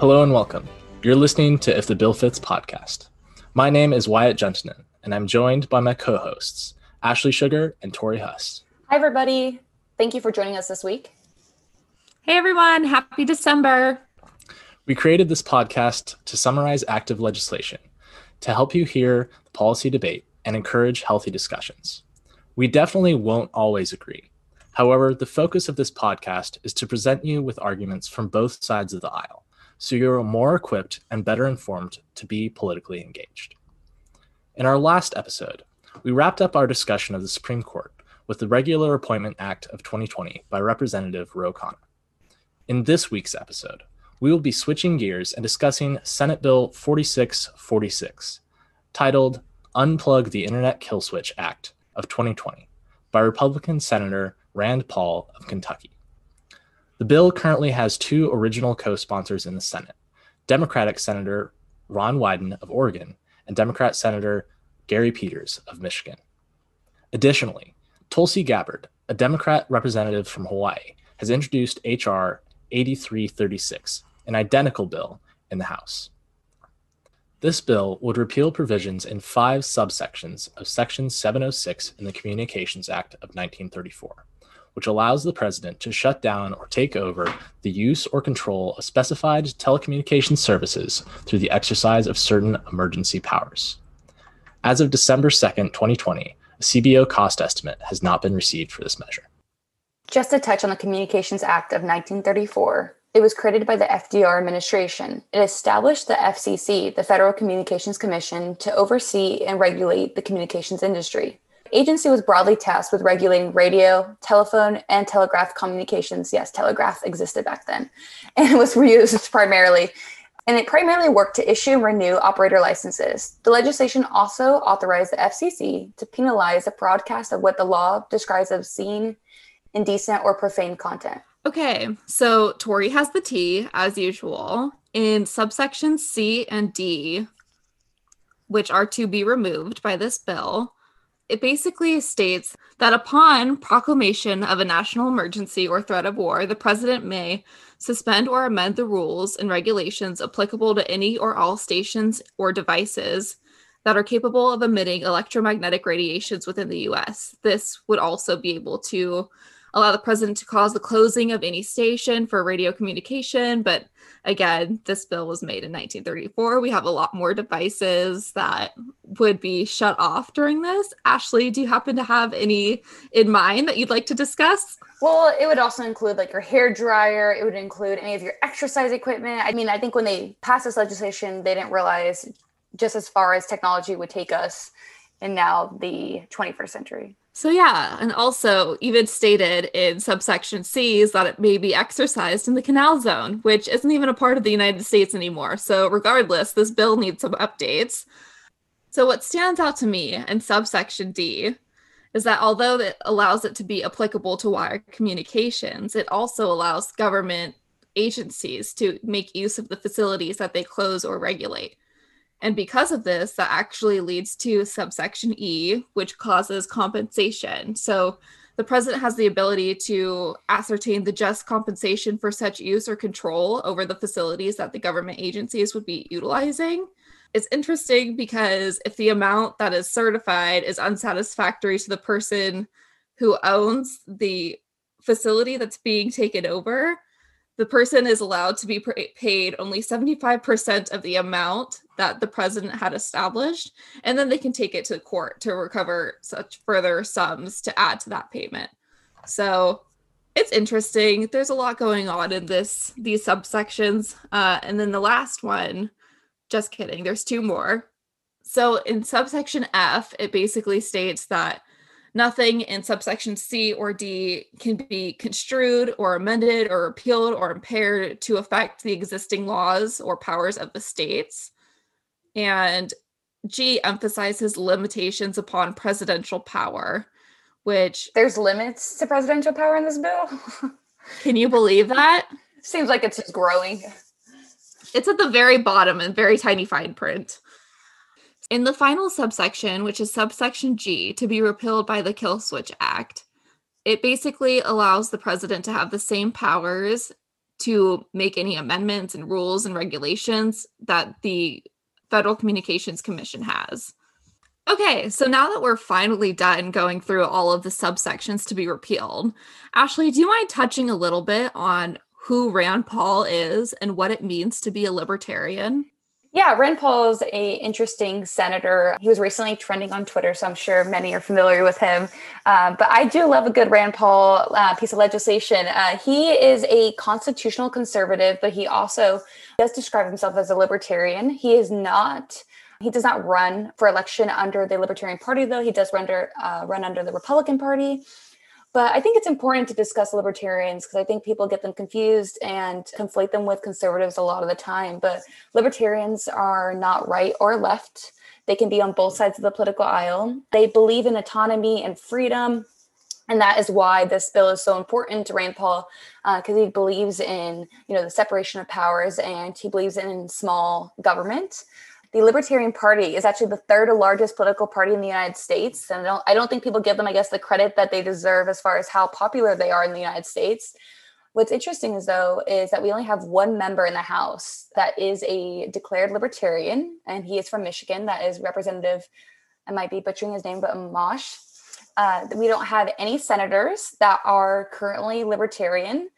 Hello and welcome. You're listening to If the Bill Fits podcast. My name is Wyatt Gentinen, and I'm joined by my co hosts, Ashley Sugar and Tori Huss. Hi, everybody. Thank you for joining us this week. Hey, everyone. Happy December. We created this podcast to summarize active legislation, to help you hear the policy debate and encourage healthy discussions. We definitely won't always agree. However, the focus of this podcast is to present you with arguments from both sides of the aisle so you're more equipped and better informed to be politically engaged. In our last episode, we wrapped up our discussion of the Supreme Court with the Regular Appointment Act of 2020 by Representative Ro Khanna. In this week's episode, we will be switching gears and discussing Senate Bill 4646, titled Unplug the Internet Kill Switch Act of 2020 by Republican Senator Rand Paul of Kentucky. The bill currently has two original co sponsors in the Senate Democratic Senator Ron Wyden of Oregon and Democrat Senator Gary Peters of Michigan. Additionally, Tulsi Gabbard, a Democrat representative from Hawaii, has introduced H.R. 8336, an identical bill in the House. This bill would repeal provisions in five subsections of Section 706 in the Communications Act of 1934 which allows the president to shut down or take over the use or control of specified telecommunications services through the exercise of certain emergency powers. As of December 2nd, 2020, a CBO cost estimate has not been received for this measure. Just to touch on the Communications Act of 1934, it was created by the FDR administration. It established the FCC, the Federal Communications Commission, to oversee and regulate the communications industry agency was broadly tasked with regulating radio, telephone, and telegraph communications. Yes, telegraph existed back then, and it was used primarily. And it primarily worked to issue and renew operator licenses. The legislation also authorized the FCC to penalize the broadcast of what the law describes as obscene, indecent, or profane content. Okay, so Tori has the T as usual. In subsections C and D, which are to be removed by this bill, it basically states that upon proclamation of a national emergency or threat of war, the president may suspend or amend the rules and regulations applicable to any or all stations or devices that are capable of emitting electromagnetic radiations within the US. This would also be able to allow the president to cause the closing of any station for radio communication, but again, this bill was made in 1934. We have a lot more devices that would be shut off during this. Ashley, do you happen to have any in mind that you'd like to discuss? Well, it would also include like your hair dryer. It would include any of your exercise equipment. I mean, I think when they passed this legislation, they didn't realize just as far as technology would take us in now the 21st century. So, yeah, and also even stated in subsection C is that it may be exercised in the canal zone, which isn't even a part of the United States anymore. So, regardless, this bill needs some updates. So, what stands out to me in subsection D is that although it allows it to be applicable to wire communications, it also allows government agencies to make use of the facilities that they close or regulate. And because of this, that actually leads to subsection E, which causes compensation. So the president has the ability to ascertain the just compensation for such use or control over the facilities that the government agencies would be utilizing. It's interesting because if the amount that is certified is unsatisfactory to the person who owns the facility that's being taken over, the person is allowed to be paid only 75% of the amount that the president had established and then they can take it to court to recover such further sums to add to that payment. So it's interesting. There's a lot going on in this these subsections uh, and then the last one just kidding there's two more. So in subsection f it basically states that Nothing in subsection C or D can be construed or amended or repealed or impaired to affect the existing laws or powers of the states. And G emphasizes limitations upon presidential power, which there's limits to presidential power in this bill. can you believe that? Seems like it's just growing. It's at the very bottom and very tiny fine print. In the final subsection, which is subsection G, to be repealed by the Kill Switch Act, it basically allows the president to have the same powers to make any amendments and rules and regulations that the Federal Communications Commission has. Okay, so now that we're finally done going through all of the subsections to be repealed, Ashley, do you mind touching a little bit on who Rand Paul is and what it means to be a libertarian? Yeah, Rand Paul is a interesting senator. He was recently trending on Twitter, so I'm sure many are familiar with him. Uh, but I do love a good Rand Paul uh, piece of legislation. Uh, he is a constitutional conservative, but he also does describe himself as a libertarian. He is not. He does not run for election under the Libertarian Party, though. He does run under, uh, run under the Republican Party. But I think it's important to discuss libertarians because I think people get them confused and conflate them with conservatives a lot of the time. But libertarians are not right or left. They can be on both sides of the political aisle. They believe in autonomy and freedom. And that is why this bill is so important to Rand Paul, because uh, he believes in, you know, the separation of powers and he believes in small government the Libertarian Party is actually the third largest political party in the United States. And I don't, I don't think people give them, I guess, the credit that they deserve as far as how popular they are in the United States. What's interesting is though is that we only have one member in the House that is a declared libertarian, and he is from Michigan. That is Representative. I might be butchering his name, but Amash. Uh, we don't have any senators that are currently libertarian,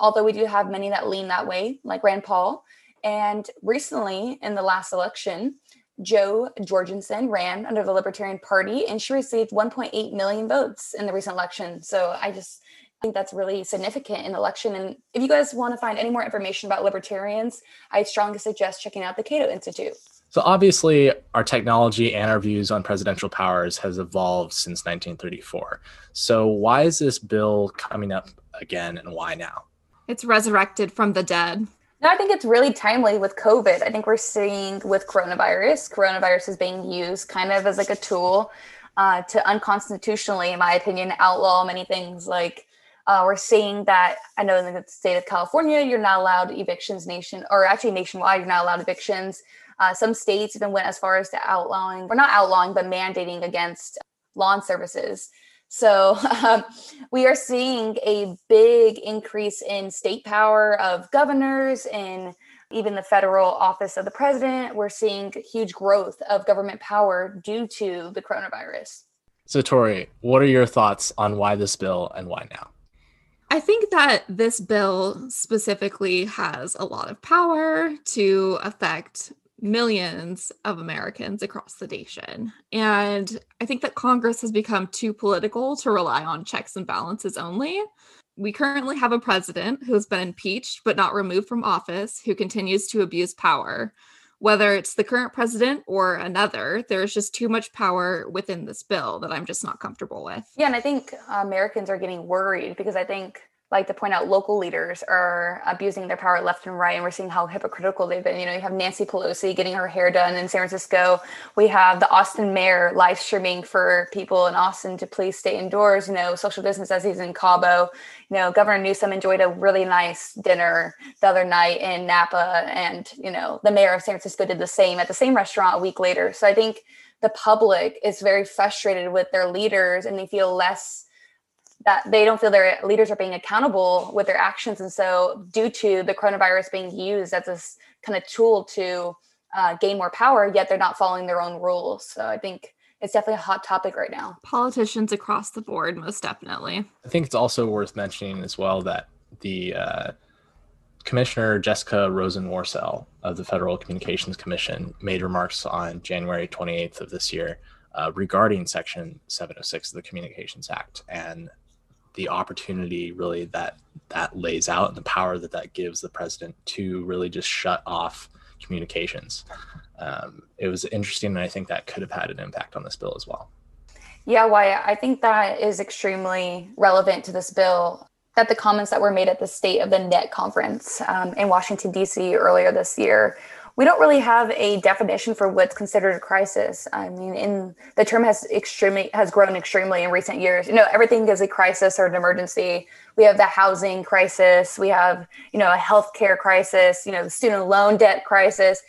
although we do have many that lean that way, like Rand Paul. And recently, in the last election, Jo Jorgensen ran under the Libertarian Party and she received 1.8 million votes in the recent election. So I just think that's really significant in election. And if you guys want to find any more information about libertarians, I strongly suggest checking out the Cato Institute. So obviously, our technology and our views on presidential powers has evolved since 1934. So why is this bill coming up again and why now? It's resurrected from the dead. No, I think it's really timely with COVID. I think we're seeing with coronavirus, coronavirus is being used kind of as like a tool uh, to unconstitutionally, in my opinion, outlaw many things. Like uh, we're seeing that I know in the state of California, you're not allowed evictions nation, or actually nationwide, you're not allowed evictions. Uh, some states even went as far as to outlawing, we're not outlawing, but mandating against lawn services. So um, we are seeing a big increase in state power of governors and even the federal office of the president. We're seeing huge growth of government power due to the coronavirus. So, Tori, what are your thoughts on why this bill and why now? I think that this bill specifically has a lot of power to affect millions of Americans across the nation. And I think that Congress has become too political to rely on checks and balances only. We currently have a president who has been impeached but not removed from office who continues to abuse power. Whether it's the current president or another, there's just too much power within this bill that I'm just not comfortable with. Yeah, and I think Americans are getting worried because I think like to point out local leaders are abusing their power left and right and we're seeing how hypocritical they've been. You know you have nancy pelosi getting her hair done in san francisco. We have the austin mayor live streaming for people in austin to please stay indoors you know social distance as he's in cabo. You know governor newsom enjoyed a really nice dinner the other night in napa and you know the mayor of san francisco did the same at the same restaurant a week later. So i think the public is very frustrated with their leaders and they feel less that they don't feel their leaders are being accountable with their actions. And so, due to the coronavirus being used as this kind of tool to uh, gain more power, yet they're not following their own rules. So, I think it's definitely a hot topic right now. Politicians across the board, most definitely. I think it's also worth mentioning as well that the uh, Commissioner Jessica Rosenworcel of the Federal Communications Commission made remarks on January 28th of this year uh, regarding Section 706 of the Communications Act. And the opportunity really that that lays out and the power that that gives the president to really just shut off communications. Um, it was interesting, and I think that could have had an impact on this bill as well. Yeah, why I think that is extremely relevant to this bill. That the comments that were made at the State of the Net conference um, in Washington, D.C. earlier this year we don't really have a definition for what's considered a crisis. I mean, in the term has extremely has grown extremely in recent years. You know, everything is a crisis or an emergency. We have the housing crisis. We have you know a healthcare crisis. You know, the student loan debt crisis.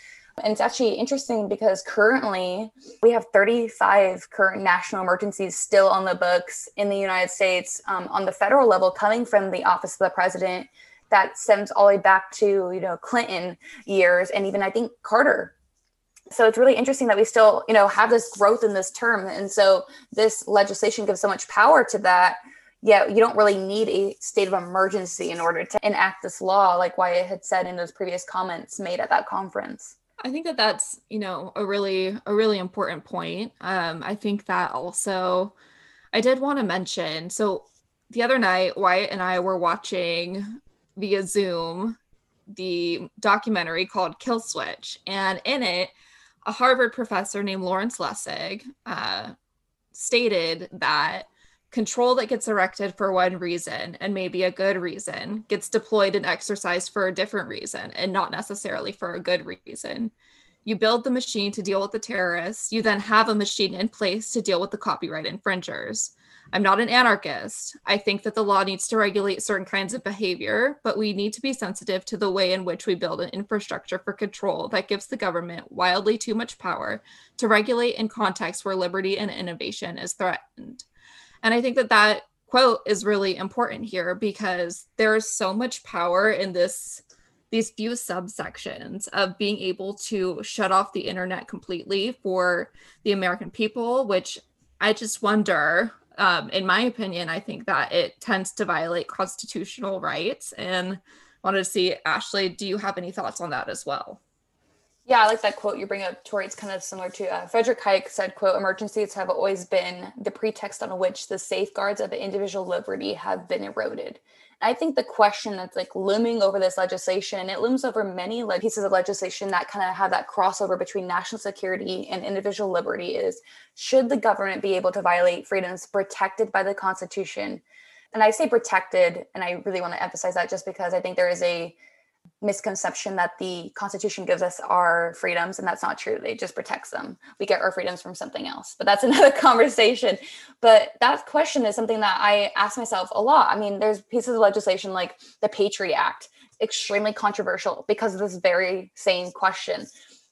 And it's actually interesting because currently we have 35 current national emergencies still on the books in the United States um, on the federal level coming from the office of the president that stems all the way back to you know Clinton years and even I think Carter. So it's really interesting that we still you know have this growth in this term, and so this legislation gives so much power to that. Yet you don't really need a state of emergency in order to enact this law, like Wyatt had said in those previous comments made at that conference. I think that that's you know a really a really important point. Um, I think that also I did want to mention so the other night Wyatt and I were watching via Zoom the documentary called Kill Switch. And in it, a Harvard professor named Lawrence Lessig uh, stated that control that gets erected for one reason and maybe a good reason gets deployed and exercised for a different reason and not necessarily for a good reason. You build the machine to deal with the terrorists, you then have a machine in place to deal with the copyright infringers. I'm not an anarchist. I think that the law needs to regulate certain kinds of behavior, but we need to be sensitive to the way in which we build an infrastructure for control that gives the government wildly too much power to regulate in contexts where liberty and innovation is threatened. And I think that that quote is really important here because there is so much power in this these few subsections of being able to shut off the internet completely for the American people, which I just wonder um, in my opinion, I think that it tends to violate constitutional rights. And wanted to see, Ashley, do you have any thoughts on that as well? Yeah, I like that quote you bring up, Tori. It's kind of similar to uh, Frederick Hayek said, quote, emergencies have always been the pretext on which the safeguards of individual liberty have been eroded. I think the question that's like looming over this legislation, and it looms over many pieces of legislation that kind of have that crossover between national security and individual liberty, is should the government be able to violate freedoms protected by the Constitution? And I say protected, and I really want to emphasize that just because I think there is a misconception that the constitution gives us our freedoms and that's not true. It just protects them. We get our freedoms from something else. But that's another conversation. But that question is something that i ask myself a lot. I mean there's pieces of legislation like the patriot act extremely controversial because of this very same question.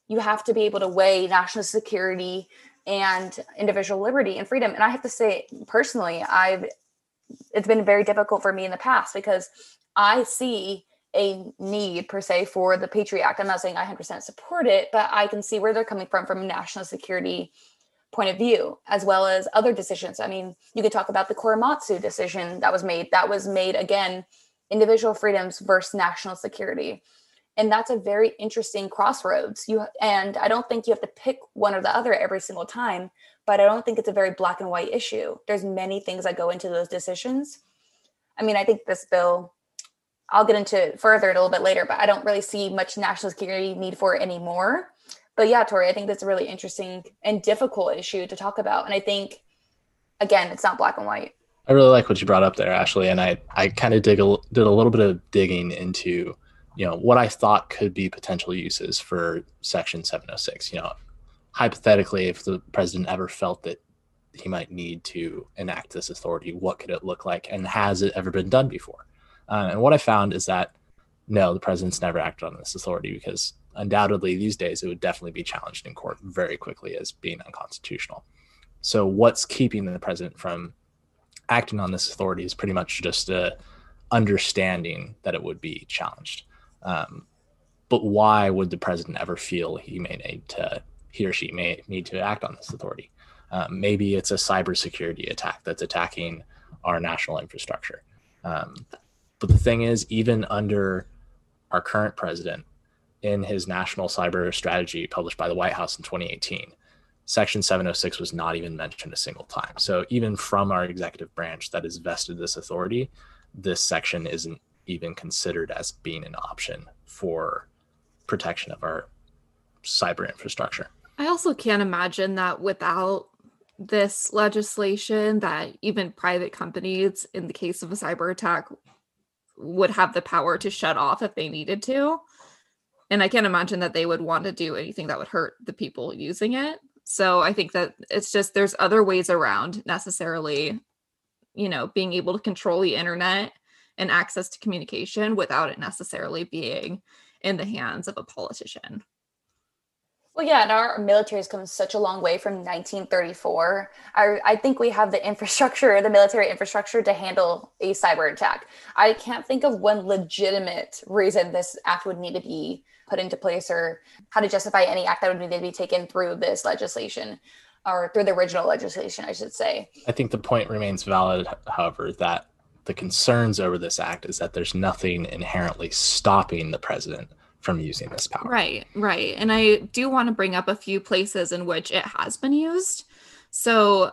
You have to be able to weigh national security and individual liberty and freedom. And i have to say personally i've it's been very difficult for me in the past because i see a need per se for the Patriot Act. I'm not saying I 100% support it, but I can see where they're coming from from a national security point of view, as well as other decisions. I mean, you could talk about the Korematsu decision that was made. That was made again, individual freedoms versus national security. And that's a very interesting crossroads. You and I don't think you have to pick one or the other every single time, but I don't think it's a very black and white issue. There's many things that go into those decisions. I mean, I think this bill I'll get into it further a little bit later, but I don't really see much national security need for it anymore. But yeah, Tori, I think that's a really interesting and difficult issue to talk about. And I think, again, it's not black and white. I really like what you brought up there, Ashley. And I, I kind of dig a, did a little bit of digging into, you know, what I thought could be potential uses for Section 706. You know, hypothetically, if the president ever felt that he might need to enact this authority, what could it look like? And has it ever been done before? Uh, and what I found is that no, the president's never acted on this authority because undoubtedly these days it would definitely be challenged in court very quickly as being unconstitutional. So what's keeping the president from acting on this authority is pretty much just a understanding that it would be challenged. Um, but why would the president ever feel he may need to he or she may need to act on this authority? Um, maybe it's a cybersecurity attack that's attacking our national infrastructure. Um, but the thing is, even under our current president, in his national cyber strategy published by the White House in 2018, Section 706 was not even mentioned a single time. So even from our executive branch that is vested this authority, this section isn't even considered as being an option for protection of our cyber infrastructure. I also can't imagine that without this legislation that even private companies in the case of a cyber attack would have the power to shut off if they needed to. And I can't imagine that they would want to do anything that would hurt the people using it. So I think that it's just there's other ways around necessarily, you know, being able to control the internet and access to communication without it necessarily being in the hands of a politician. Well, yeah, and our military has come such a long way from 1934. I, I think we have the infrastructure, the military infrastructure to handle a cyber attack. I can't think of one legitimate reason this act would need to be put into place or how to justify any act that would need to be taken through this legislation or through the original legislation, I should say. I think the point remains valid, however, that the concerns over this act is that there's nothing inherently stopping the president from using this power. Right, right. And I do want to bring up a few places in which it has been used. So,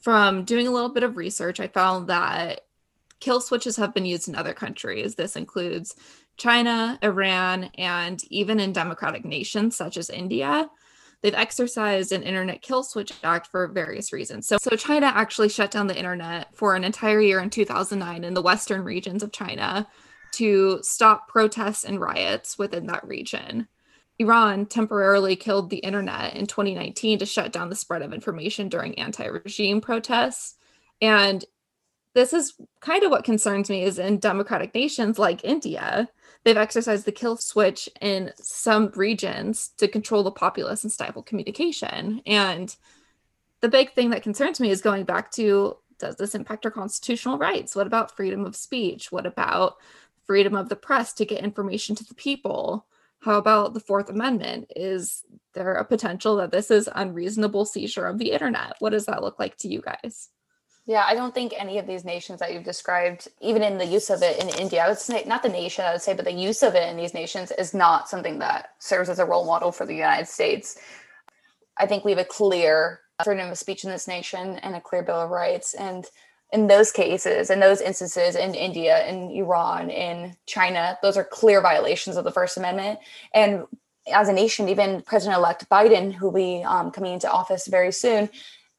from doing a little bit of research, I found that kill switches have been used in other countries. This includes China, Iran, and even in democratic nations such as India. They've exercised an internet kill switch act for various reasons. So, so China actually shut down the internet for an entire year in 2009 in the western regions of China to stop protests and riots within that region. Iran temporarily killed the internet in 2019 to shut down the spread of information during anti regime protests. And this is kind of what concerns me is in democratic nations like India, they've exercised the kill switch in some regions to control the populace and stifle communication. And the big thing that concerns me is going back to does this impact our constitutional rights? What about freedom of speech? What about freedom of the press to get information to the people. How about the Fourth Amendment? Is there a potential that this is unreasonable seizure of the internet? What does that look like to you guys? Yeah, I don't think any of these nations that you've described, even in the use of it in India, I would say not the nation, I would say, but the use of it in these nations is not something that serves as a role model for the United States. I think we have a clear freedom of speech in this nation and a clear Bill of Rights. And in those cases, in those instances in India, in Iran, in China, those are clear violations of the First Amendment. And as a nation, even President elect Biden, who will be um, coming into office very soon,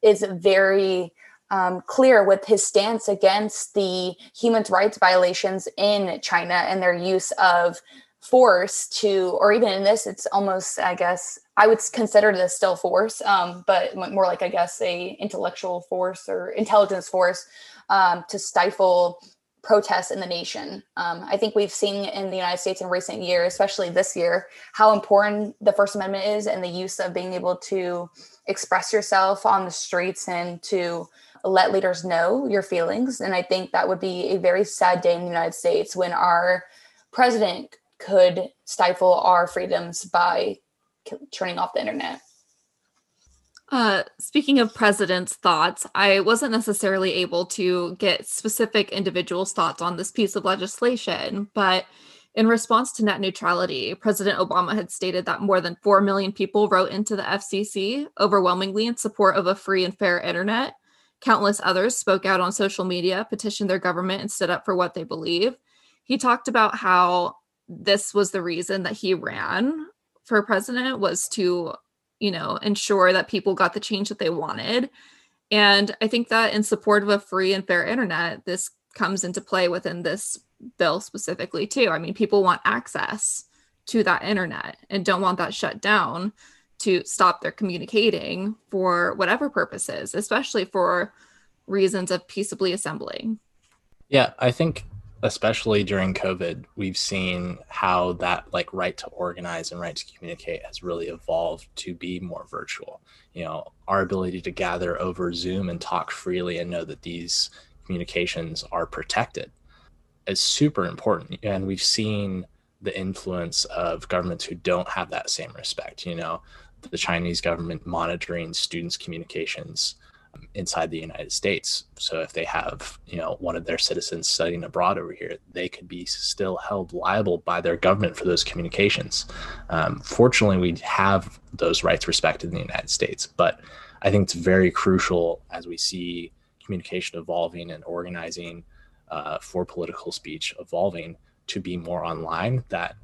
is very um, clear with his stance against the human rights violations in China and their use of force to, or even in this, it's almost, I guess, I would consider this still force, um, but more like I guess a intellectual force or intelligence force um, to stifle protests in the nation. Um, I think we've seen in the United States in recent years, especially this year, how important the First Amendment is and the use of being able to express yourself on the streets and to let leaders know your feelings. And I think that would be a very sad day in the United States when our president could stifle our freedoms by turning off the internet. Uh, speaking of president's thoughts, I wasn't necessarily able to get specific individuals' thoughts on this piece of legislation, but in response to net neutrality, President Obama had stated that more than 4 million people wrote into the FCC, overwhelmingly in support of a free and fair internet. Countless others spoke out on social media, petitioned their government, and stood up for what they believe. He talked about how this was the reason that he ran for president was to you know ensure that people got the change that they wanted. And i think that in support of a free and fair internet this comes into play within this bill specifically too. I mean people want access to that internet and don't want that shut down to stop their communicating for whatever purposes especially for reasons of peaceably assembling. Yeah i think especially during COVID, we've seen how that like right to organize and right to communicate has really evolved to be more virtual. You know, our ability to gather over Zoom and talk freely and know that these communications are protected is super important. And we've seen the influence of governments who don't have that same respect. You know, the Chinese government monitoring students' communications inside the United States. So if they have, you know, one of their citizens studying abroad over here, they could be still held liable by their government for those communications. Um, fortunately, we have those rights respected in the United States, but I think it's very crucial as we see communication evolving and organizing uh, for political speech evolving to be more online that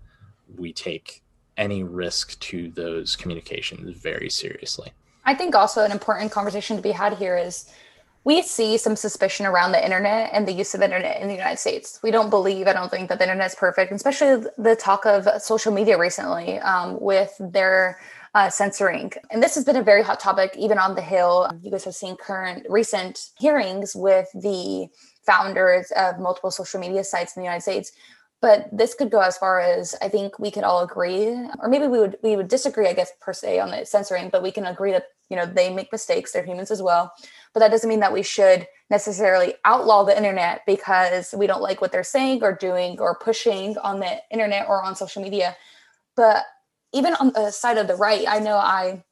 we take any risk to those communications very seriously. I think also an important conversation to be had here is we see some suspicion around the internet and the use of internet in the United States. We don't believe, I don't think that the internet is perfect, especially the talk of social media recently um, with their uh, censoring. And this has been a very hot topic, even on the Hill. You guys have seen current recent hearings with the founders of multiple social media sites in the United States but this could go as far as I think we could all agree, or maybe we would we would disagree, I guess per se on the censoring, but we can agree that you know they make mistakes, they're humans as well. But that doesn't mean that we should necessarily outlaw the internet because we don't like what they're saying or doing or pushing on the internet or on social media. But even on the side of the right, I know I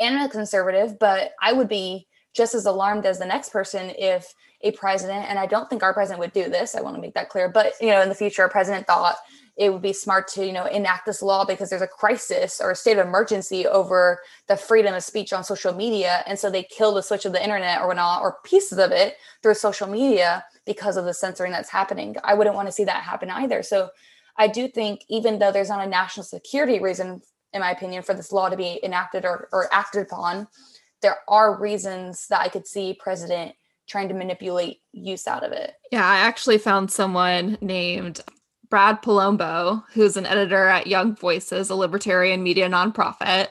am a conservative, but I would be just as alarmed as the next person if a president, and I don't think our president would do this. I want to make that clear. But you know, in the future, a president thought it would be smart to you know enact this law because there's a crisis or a state of emergency over the freedom of speech on social media, and so they kill the switch of the internet or whatnot or pieces of it through social media because of the censoring that's happening. I wouldn't want to see that happen either. So I do think even though there's not a national security reason, in my opinion, for this law to be enacted or, or acted upon, there are reasons that I could see President trying to manipulate use out of it. Yeah, I actually found someone named Brad Polumbo, who's an editor at Young Voices, a libertarian media nonprofit.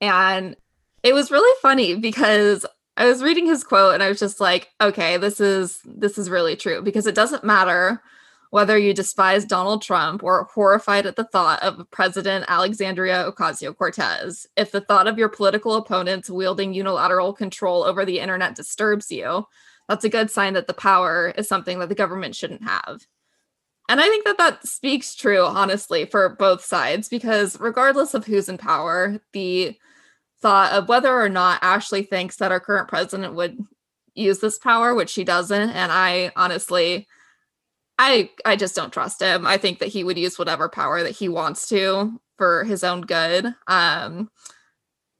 And it was really funny because I was reading his quote and I was just like, okay, this is this is really true because it doesn't matter whether you despise Donald Trump or horrified at the thought of President Alexandria Ocasio Cortez. If the thought of your political opponents wielding unilateral control over the internet disturbs you, that's a good sign that the power is something that the government shouldn't have. And I think that that speaks true, honestly, for both sides, because regardless of who's in power, the thought of whether or not Ashley thinks that our current president would use this power, which she doesn't, and I honestly, I I just don't trust him. I think that he would use whatever power that he wants to for his own good. Um,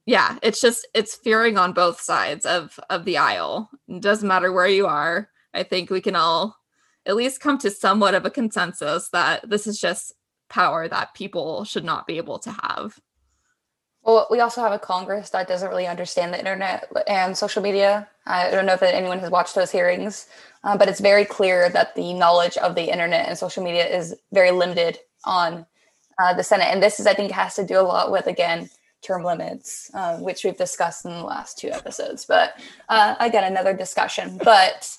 yeah, it's just it's fearing on both sides of of the aisle. It doesn't matter where you are. I think we can all at least come to somewhat of a consensus that this is just power that people should not be able to have. Well, we also have a Congress that doesn't really understand the internet and social media. I don't know if anyone has watched those hearings, um, but it's very clear that the knowledge of the internet and social media is very limited on uh, the Senate. And this is, I think, has to do a lot with, again, term limits, uh, which we've discussed in the last two episodes. But uh, again, another discussion. But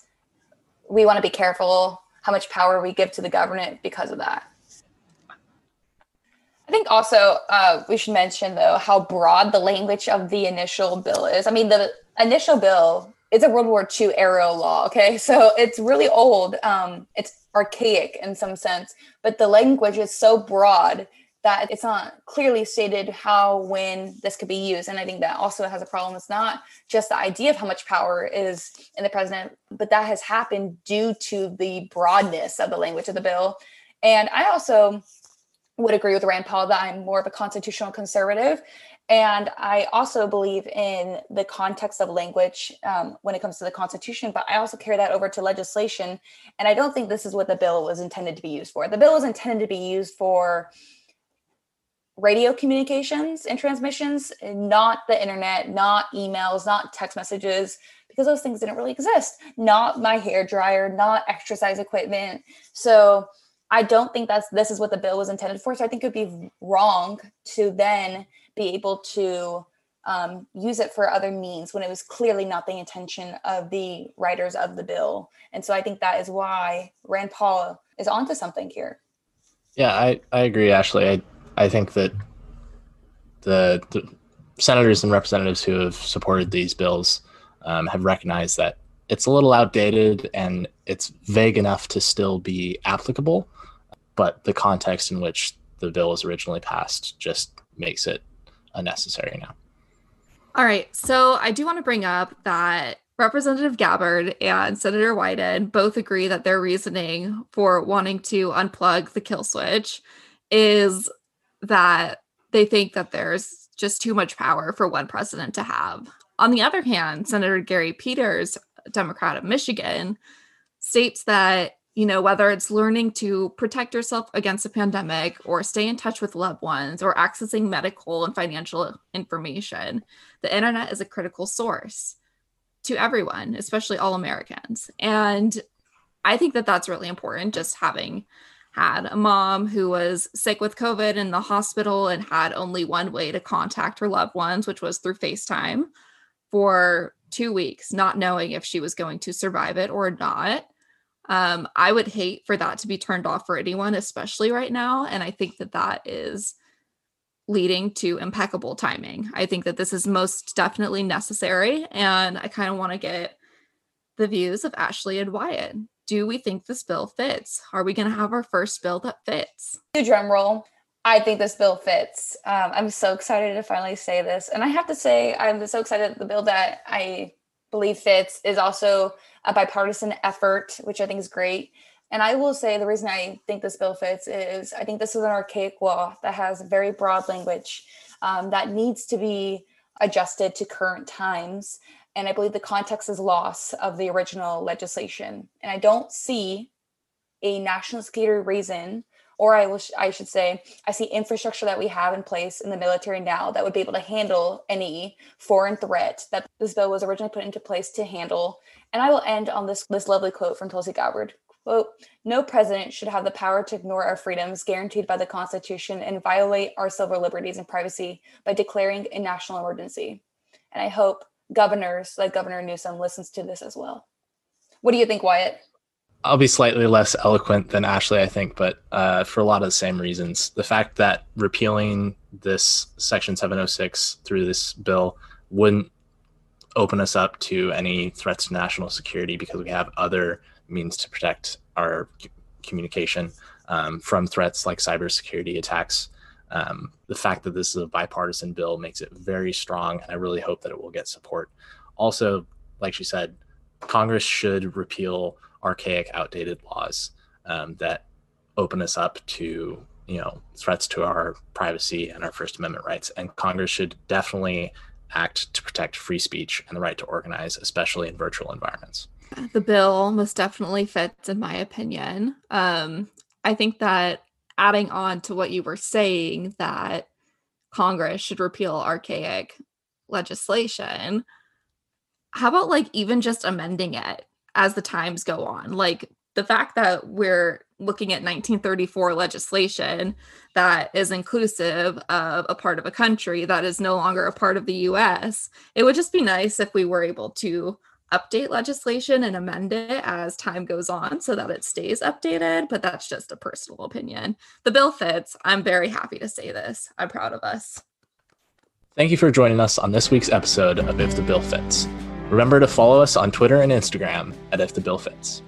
we want to be careful how much power we give to the government because of that. I think also uh, we should mention though how broad the language of the initial bill is. I mean, the initial bill is a World War II era law. Okay, so it's really old. Um, it's archaic in some sense, but the language is so broad that it's not clearly stated how when this could be used. And i think that also has a problem. It's not just the idea of how much power is in the president but that has happened due to the broadness of the language of the bill. And i also would agree with rand paul that i'm more of a constitutional conservative. And i also believe in the context of language um, when it comes to the constitution but i also carry that over to legislation. And i don't think this is what the bill was intended to be used for. The bill was intended to be used for radio communications and transmissions, not the internet, not emails, not text messages, because those things didn't really exist. Not my hair dryer, not exercise equipment. So I don't think that's this is what the bill was intended for. So I think it would be wrong to then be able to um, use it for other means when it was clearly not the intention of the writers of the bill. And so I think that is why Rand Paul is onto something here. Yeah, I, I agree, Ashley. I I think that the, the senators and representatives who have supported these bills um, have recognized that it's a little outdated and it's vague enough to still be applicable, but the context in which the bill was originally passed just makes it unnecessary now. All right. So I do want to bring up that Representative Gabbard and Senator Wyden both agree that their reasoning for wanting to unplug the kill switch is that they think that there's just too much power for one president to have. On the other hand, Senator Gary Peters, Democrat of Michigan, states that, you know, whether it's learning to protect yourself against a pandemic or stay in touch with loved ones or accessing medical and financial information, the internet is a critical source to everyone, especially all Americans. And I think that that's really important, just having had a mom who was sick with COVID in the hospital and had only one way to contact her loved ones, which was through FaceTime for two weeks, not knowing if she was going to survive it or not. Um, I would hate for that to be turned off for anyone, especially right now. And I think that that is leading to impeccable timing. I think that this is most definitely necessary. And I kind of want to get the views of Ashley and Wyatt. Do we think this bill fits? Are we going to have our first bill that fits? Drum roll. I think this bill fits. Um, I'm so excited to finally say this. And I have to say, I'm so excited that the bill that I believe fits is also a bipartisan effort, which I think is great. And I will say the reason I think this bill fits is I think this is an archaic law that has very broad language um, that needs to be adjusted to current times. And I believe the context is loss of the original legislation. And I don't see a national security reason or I, will, I should say, I see infrastructure that we have in place in the military now that would be able to handle any foreign threat that this bill was originally put into place to handle. And I will end on this, this lovely quote from Tulsi Gabbard. Quote, no president should have the power to ignore our freedoms guaranteed by the Constitution and violate our civil liberties and privacy by declaring a national emergency. And I hope governors like Governor Newsom listens to this as well. What do you think, Wyatt? I'll be slightly less eloquent than Ashley, I think, but uh, for a lot of the same reasons. The fact that repealing this Section 706 through this bill wouldn't open us up to any threats to national security because we have other means to protect our communication um, from threats like cybersecurity attacks. Um, the fact that this is a bipartisan bill makes it very strong, and I really hope that it will get support. Also, like she said, Congress should repeal archaic, outdated laws um, that open us up to you know threats to our privacy and our First Amendment rights. And Congress should definitely act to protect free speech and the right to organize, especially in virtual environments. The bill most definitely fits, in my opinion. Um, I think that adding on to what you were saying, that Congress should repeal archaic legislation. How about like even just amending it? as the times go on. Like the fact that we're looking at 1934 legislation that is inclusive of a part of a country that is no longer a part of the US, it would just be nice if we were able to update legislation and amend it as time goes on so that it stays updated. But that's just a personal opinion. The bill fits. I'm very happy to say this. I'm proud of us. Thank you for joining us on this week's episode of If the Bill Fits. Remember to follow us on Twitter and Instagram at If the Bill Fits.